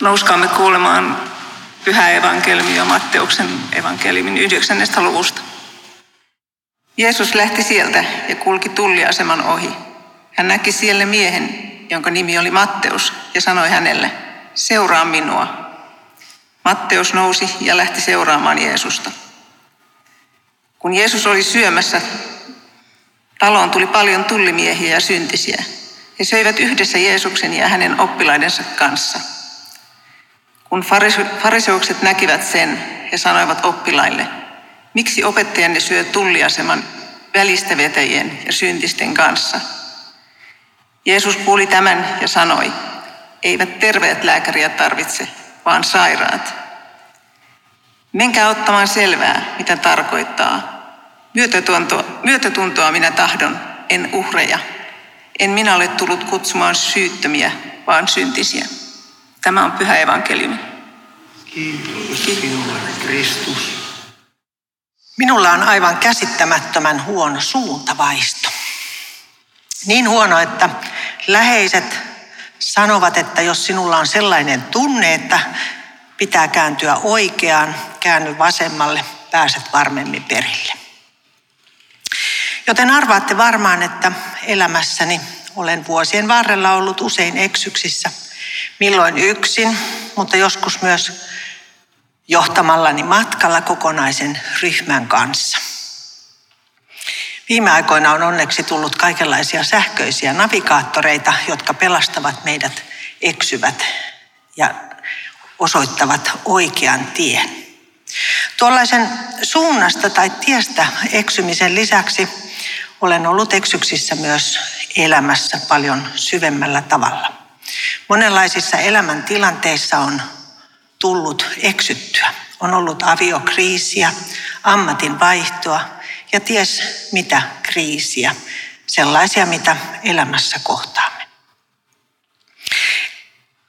Nouskaamme kuulemaan pyhä evankeliumia Matteuksen evankeliumin yhdeksännestä luvusta. Jeesus lähti sieltä ja kulki tulliaseman ohi. Hän näki siellä miehen, jonka nimi oli Matteus, ja sanoi hänelle, seuraa minua. Matteus nousi ja lähti seuraamaan Jeesusta. Kun Jeesus oli syömässä, taloon tuli paljon tullimiehiä ja syntisiä. He söivät yhdessä Jeesuksen ja hänen oppilaidensa kanssa – kun fariseukset näkivät sen, he sanoivat oppilaille, miksi opettajanne syö tulliaseman välistävetäjien ja syntisten kanssa? Jeesus kuuli tämän ja sanoi, eivät terveet lääkäriä tarvitse, vaan sairaat. Menkää ottamaan selvää, mitä tarkoittaa. Myötätuntoa, myötätuntoa minä tahdon, en uhreja. En minä ole tullut kutsumaan syyttömiä, vaan syntisiä. Tämä on pyhä evankeliumi. Kiitos sinulle, Kristus. Minulla on aivan käsittämättömän huono suuntavaisto. Niin huono, että läheiset sanovat, että jos sinulla on sellainen tunne, että pitää kääntyä oikeaan, käänny vasemmalle, pääset varmemmin perille. Joten arvaatte varmaan, että elämässäni olen vuosien varrella ollut usein eksyksissä – milloin yksin, mutta joskus myös johtamallani matkalla kokonaisen ryhmän kanssa. Viime aikoina on onneksi tullut kaikenlaisia sähköisiä navigaattoreita, jotka pelastavat meidät eksyvät ja osoittavat oikean tien. Tuollaisen suunnasta tai tiestä eksymisen lisäksi olen ollut eksyksissä myös elämässä paljon syvemmällä tavalla. Monenlaisissa elämäntilanteissa on tullut eksyttyä. On ollut aviokriisiä, ammatin vaihtoa ja ties mitä kriisiä, sellaisia mitä elämässä kohtaamme.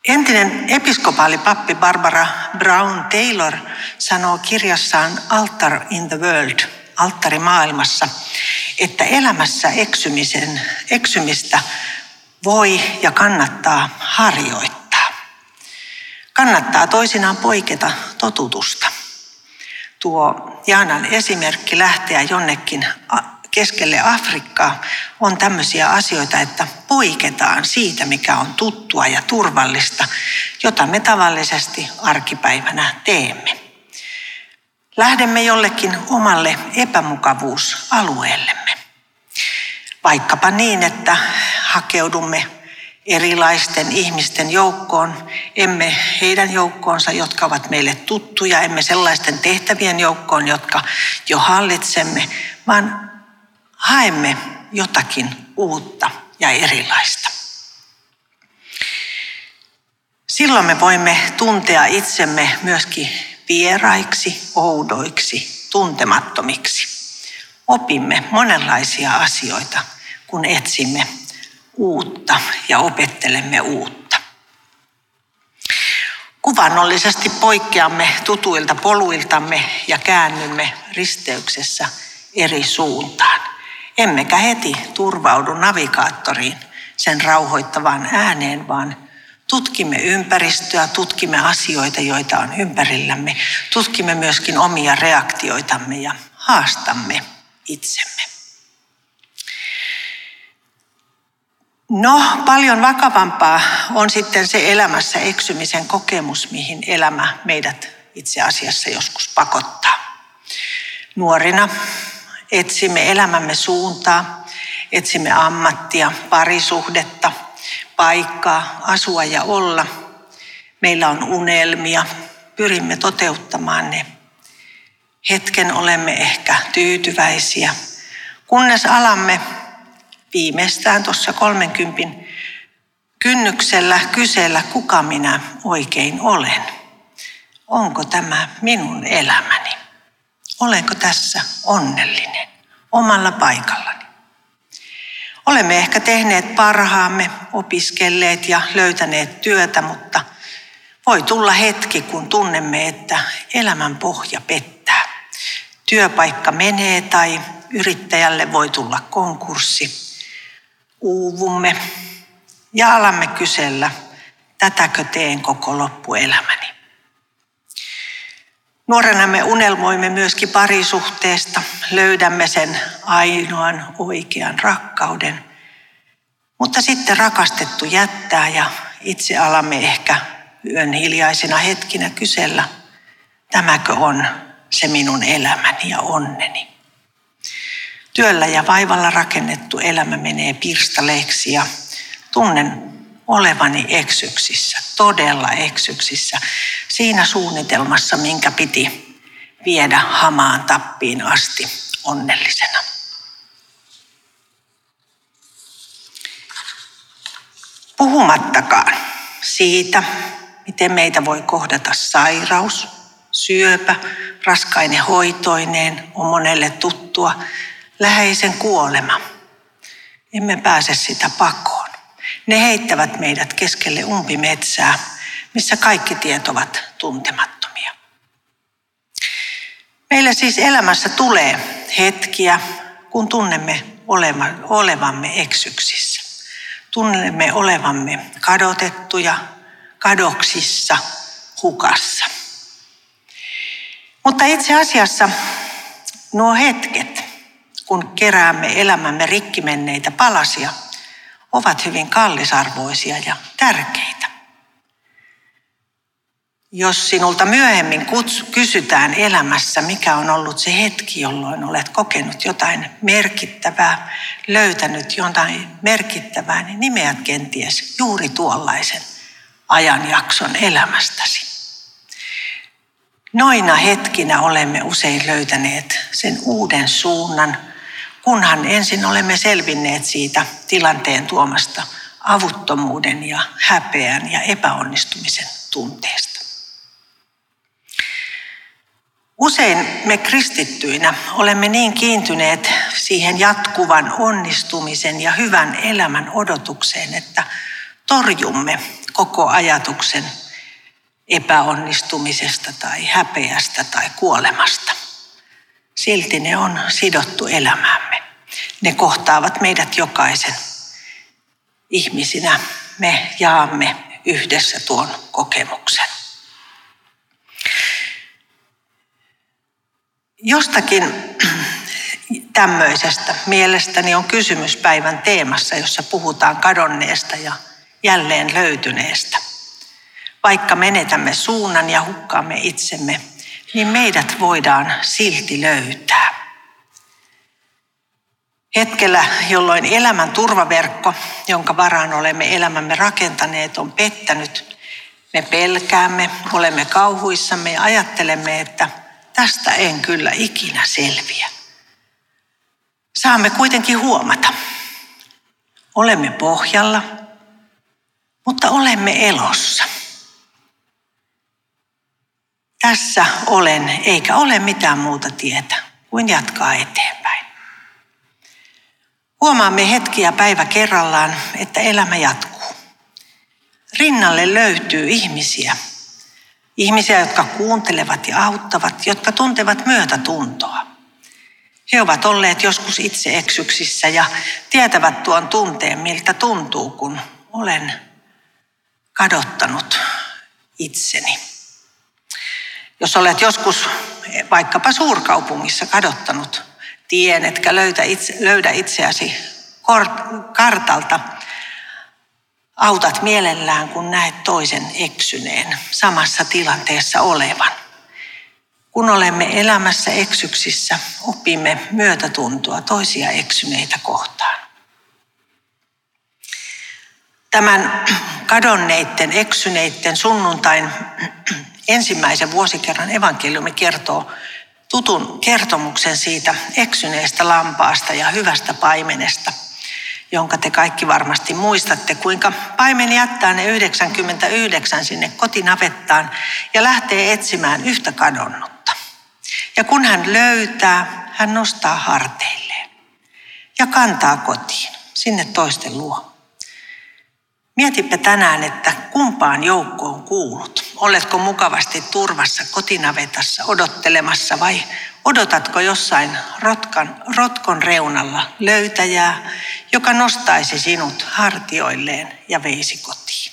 Entinen episkopaalipappi Barbara Brown Taylor sanoo kirjassaan Altar in the World, alttari maailmassa, että elämässä eksymisen, eksymistä voi ja kannattaa harjoittaa. Kannattaa toisinaan poiketa totutusta. Tuo Jaanan esimerkki lähteä jonnekin keskelle Afrikkaa on tämmöisiä asioita, että poiketaan siitä, mikä on tuttua ja turvallista, jota me tavallisesti arkipäivänä teemme. Lähdemme jollekin omalle epämukavuusalueellemme. Vaikkapa niin, että hakeudumme erilaisten ihmisten joukkoon, emme heidän joukkoonsa, jotka ovat meille tuttuja, emme sellaisten tehtävien joukkoon, jotka jo hallitsemme, vaan haemme jotakin uutta ja erilaista. Silloin me voimme tuntea itsemme myöskin vieraiksi, oudoiksi, tuntemattomiksi. Opimme monenlaisia asioita, kun etsimme uutta ja opettelemme uutta. Kuvannollisesti poikkeamme tutuilta poluiltamme ja käännymme risteyksessä eri suuntaan. Emmekä heti turvaudu navigaattoriin sen rauhoittavaan ääneen, vaan tutkimme ympäristöä, tutkimme asioita, joita on ympärillämme, tutkimme myöskin omia reaktioitamme ja haastamme itsemme. No, paljon vakavampaa on sitten se elämässä eksymisen kokemus, mihin elämä meidät itse asiassa joskus pakottaa. Nuorina etsimme elämämme suuntaa, etsimme ammattia, parisuhdetta, paikkaa, asua ja olla. Meillä on unelmia, pyrimme toteuttamaan ne. Hetken olemme ehkä tyytyväisiä, kunnes alamme viimeistään tuossa 30 kynnyksellä kysellä, kuka minä oikein olen. Onko tämä minun elämäni? Olenko tässä onnellinen omalla paikallani? Olemme ehkä tehneet parhaamme, opiskelleet ja löytäneet työtä, mutta voi tulla hetki, kun tunnemme, että elämän pohja pettää. Työpaikka menee tai yrittäjälle voi tulla konkurssi uuvumme ja alamme kysellä, tätäkö teen koko loppuelämäni. Nuorena me unelmoimme myöskin parisuhteesta, löydämme sen ainoan oikean rakkauden. Mutta sitten rakastettu jättää ja itse alamme ehkä yön hiljaisina hetkinä kysellä, tämäkö on se minun elämäni ja onneni. Työllä ja vaivalla rakennettu elämä menee pirstaleeksi ja tunnen olevani eksyksissä, todella eksyksissä, siinä suunnitelmassa, minkä piti viedä hamaan tappiin asti onnellisena. Puhumattakaan siitä, miten meitä voi kohdata sairaus, syöpä, raskainen hoitoineen on monelle tuttua, läheisen kuolema. Emme pääse sitä pakoon. Ne heittävät meidät keskelle umpimetsää, missä kaikki tiet ovat tuntemattomia. Meillä siis elämässä tulee hetkiä, kun tunnemme olevamme eksyksissä. Tunnemme olevamme kadotettuja, kadoksissa, hukassa. Mutta itse asiassa nuo hetket, kun keräämme elämämme rikkimenneitä palasia, ovat hyvin kallisarvoisia ja tärkeitä. Jos sinulta myöhemmin kysytään elämässä, mikä on ollut se hetki, jolloin olet kokenut jotain merkittävää, löytänyt jotain merkittävää, niin nimeät kenties juuri tuollaisen ajanjakson elämästäsi. Noina hetkinä olemme usein löytäneet sen uuden suunnan, kunhan ensin olemme selvinneet siitä tilanteen tuomasta avuttomuuden ja häpeän ja epäonnistumisen tunteesta. Usein me kristittyinä olemme niin kiintyneet siihen jatkuvan onnistumisen ja hyvän elämän odotukseen, että torjumme koko ajatuksen epäonnistumisesta tai häpeästä tai kuolemasta. Silti ne on sidottu elämäämme. Ne kohtaavat meidät jokaisen. Ihmisinä me jaamme yhdessä tuon kokemuksen. Jostakin tämmöisestä mielestäni on kysymys päivän teemassa, jossa puhutaan kadonneesta ja jälleen löytyneestä. Vaikka menetämme suunnan ja hukkaamme itsemme, niin meidät voidaan silti löytää. Hetkellä, jolloin elämän turvaverkko, jonka varaan olemme elämämme rakentaneet, on pettänyt, me pelkäämme, olemme kauhuissamme ja ajattelemme, että tästä en kyllä ikinä selviä. Saamme kuitenkin huomata, olemme pohjalla, mutta olemme elossa. Tässä olen, eikä ole mitään muuta tietä kuin jatkaa eteenpäin. Huomaamme hetkiä päivä kerrallaan, että elämä jatkuu. Rinnalle löytyy ihmisiä. Ihmisiä, jotka kuuntelevat ja auttavat, jotka tuntevat myötätuntoa. He ovat olleet joskus itse eksyksissä ja tietävät tuon tunteen, miltä tuntuu, kun olen kadottanut itseni. Jos olet joskus vaikkapa suurkaupungissa kadottanut tien, etkä löytä itse, löydä itseäsi kartalta, autat mielellään, kun näet toisen eksyneen, samassa tilanteessa olevan. Kun olemme elämässä eksyksissä, opimme myötätuntoa toisia eksyneitä kohtaan. Tämän kadonneiden, eksyneiden sunnuntain ensimmäisen vuosikerran evankeliumi kertoo tutun kertomuksen siitä eksyneestä lampaasta ja hyvästä paimenesta, jonka te kaikki varmasti muistatte, kuinka paimen jättää ne 99 sinne kotinavettaan ja lähtee etsimään yhtä kadonnutta. Ja kun hän löytää, hän nostaa harteilleen ja kantaa kotiin, sinne toisten luo. Mietipä tänään, että kumpaan joukkoon kuulut. Oletko mukavasti turvassa kotinavetassa odottelemassa vai odotatko jossain rotkan, rotkon reunalla löytäjää, joka nostaisi sinut hartioilleen ja veisi kotiin?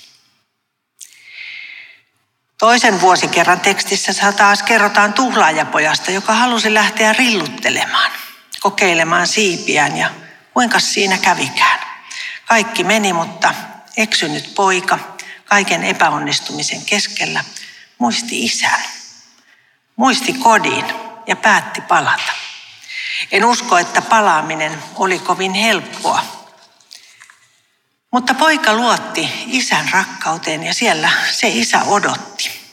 Toisen vuosikerran tekstissä taas kerrotaan tuhlaajapojasta, joka halusi lähteä rilluttelemaan, kokeilemaan siipiään ja kuinka siinä kävikään. Kaikki meni, mutta eksynyt poika kaiken epäonnistumisen keskellä muisti isän, muisti kodin ja päätti palata. En usko, että palaaminen oli kovin helppoa. Mutta poika luotti isän rakkauteen ja siellä se isä odotti.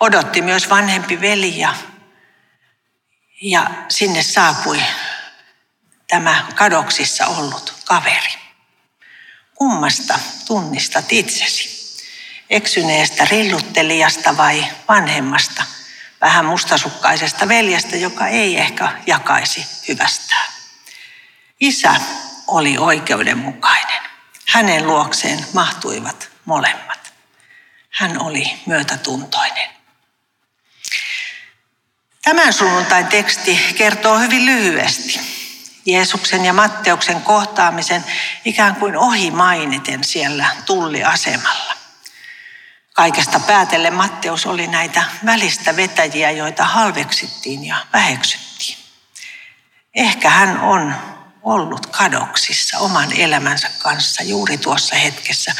Odotti myös vanhempi veli ja, ja sinne saapui tämä kadoksissa ollut kaveri. Kummasta tunnistat itsesi? Eksyneestä rilluttelijasta vai vanhemmasta – vähän mustasukkaisesta veljestä, joka ei ehkä jakaisi hyvästään. Isä oli oikeudenmukainen. Hänen luokseen mahtuivat molemmat. Hän oli myötätuntoinen. Tämän sunnuntain teksti kertoo hyvin lyhyesti Jeesuksen ja Matteuksen kohtaamisen ikään kuin ohi mainiten siellä tulliasemalla. Kaikesta päätellen Matteus oli näitä välistä vetäjiä, joita halveksittiin ja väheksyttiin. Ehkä hän on ollut kadoksissa oman elämänsä kanssa juuri tuossa hetkessä,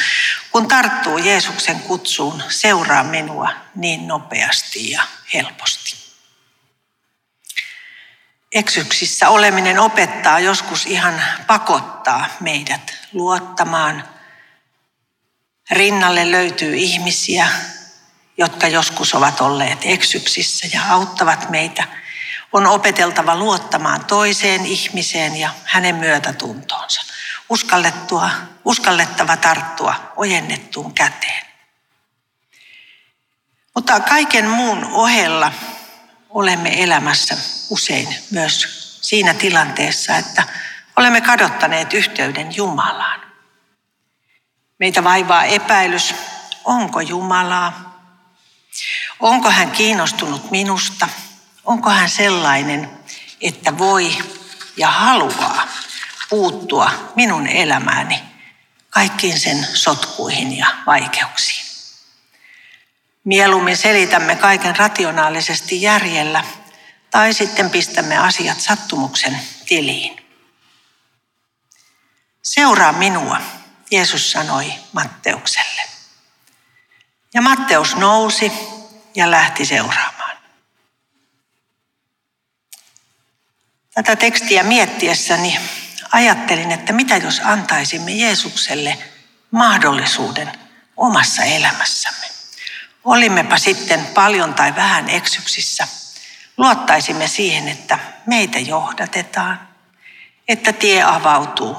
kun tarttuu Jeesuksen kutsuun seuraa minua niin nopeasti ja helposti. Eksyksissä oleminen opettaa joskus ihan pakottaa meidät luottamaan – Rinnalle löytyy ihmisiä, jotka joskus ovat olleet eksyksissä ja auttavat meitä. On opeteltava luottamaan toiseen ihmiseen ja hänen myötätuntoonsa. Uskallettua, uskallettava tarttua ojennettuun käteen. Mutta kaiken muun ohella olemme elämässä usein myös siinä tilanteessa, että olemme kadottaneet yhteyden Jumalaan. Meitä vaivaa epäilys, onko Jumalaa? Onko hän kiinnostunut minusta? Onko hän sellainen, että voi ja haluaa puuttua minun elämääni kaikkiin sen sotkuihin ja vaikeuksiin? Mieluummin selitämme kaiken rationaalisesti järjellä tai sitten pistämme asiat sattumuksen tiliin. Seuraa minua, Jeesus sanoi Matteukselle. Ja Matteus nousi ja lähti seuraamaan. Tätä tekstiä miettiessäni ajattelin, että mitä jos antaisimme Jeesukselle mahdollisuuden omassa elämässämme. Olimmepa sitten paljon tai vähän eksyksissä, luottaisimme siihen, että meitä johdatetaan, että tie avautuu,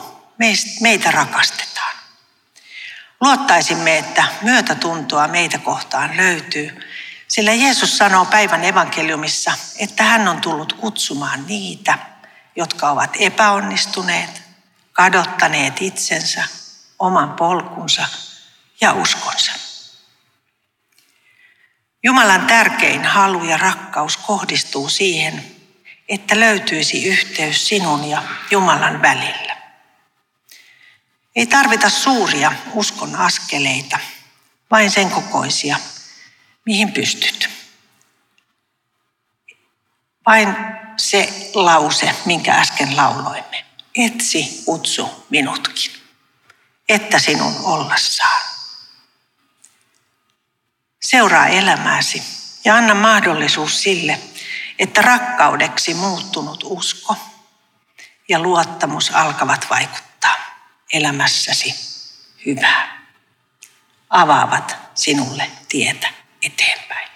meitä rakastetaan. Luottaisimme, että myötätuntoa meitä kohtaan löytyy, sillä Jeesus sanoo päivän evankeliumissa, että hän on tullut kutsumaan niitä, jotka ovat epäonnistuneet, kadottaneet itsensä, oman polkunsa ja uskonsa. Jumalan tärkein halu ja rakkaus kohdistuu siihen, että löytyisi yhteys sinun ja Jumalan välillä. Ei tarvita suuria uskon askeleita, vain sen kokoisia, mihin pystyt. Vain se lause, minkä äsken lauloimme. Etsi kutsu minutkin, että sinun ollassaan. Seuraa elämääsi ja anna mahdollisuus sille, että rakkaudeksi muuttunut usko ja luottamus alkavat vaikuttaa elämässäsi hyvää. Avaavat sinulle tietä eteenpäin.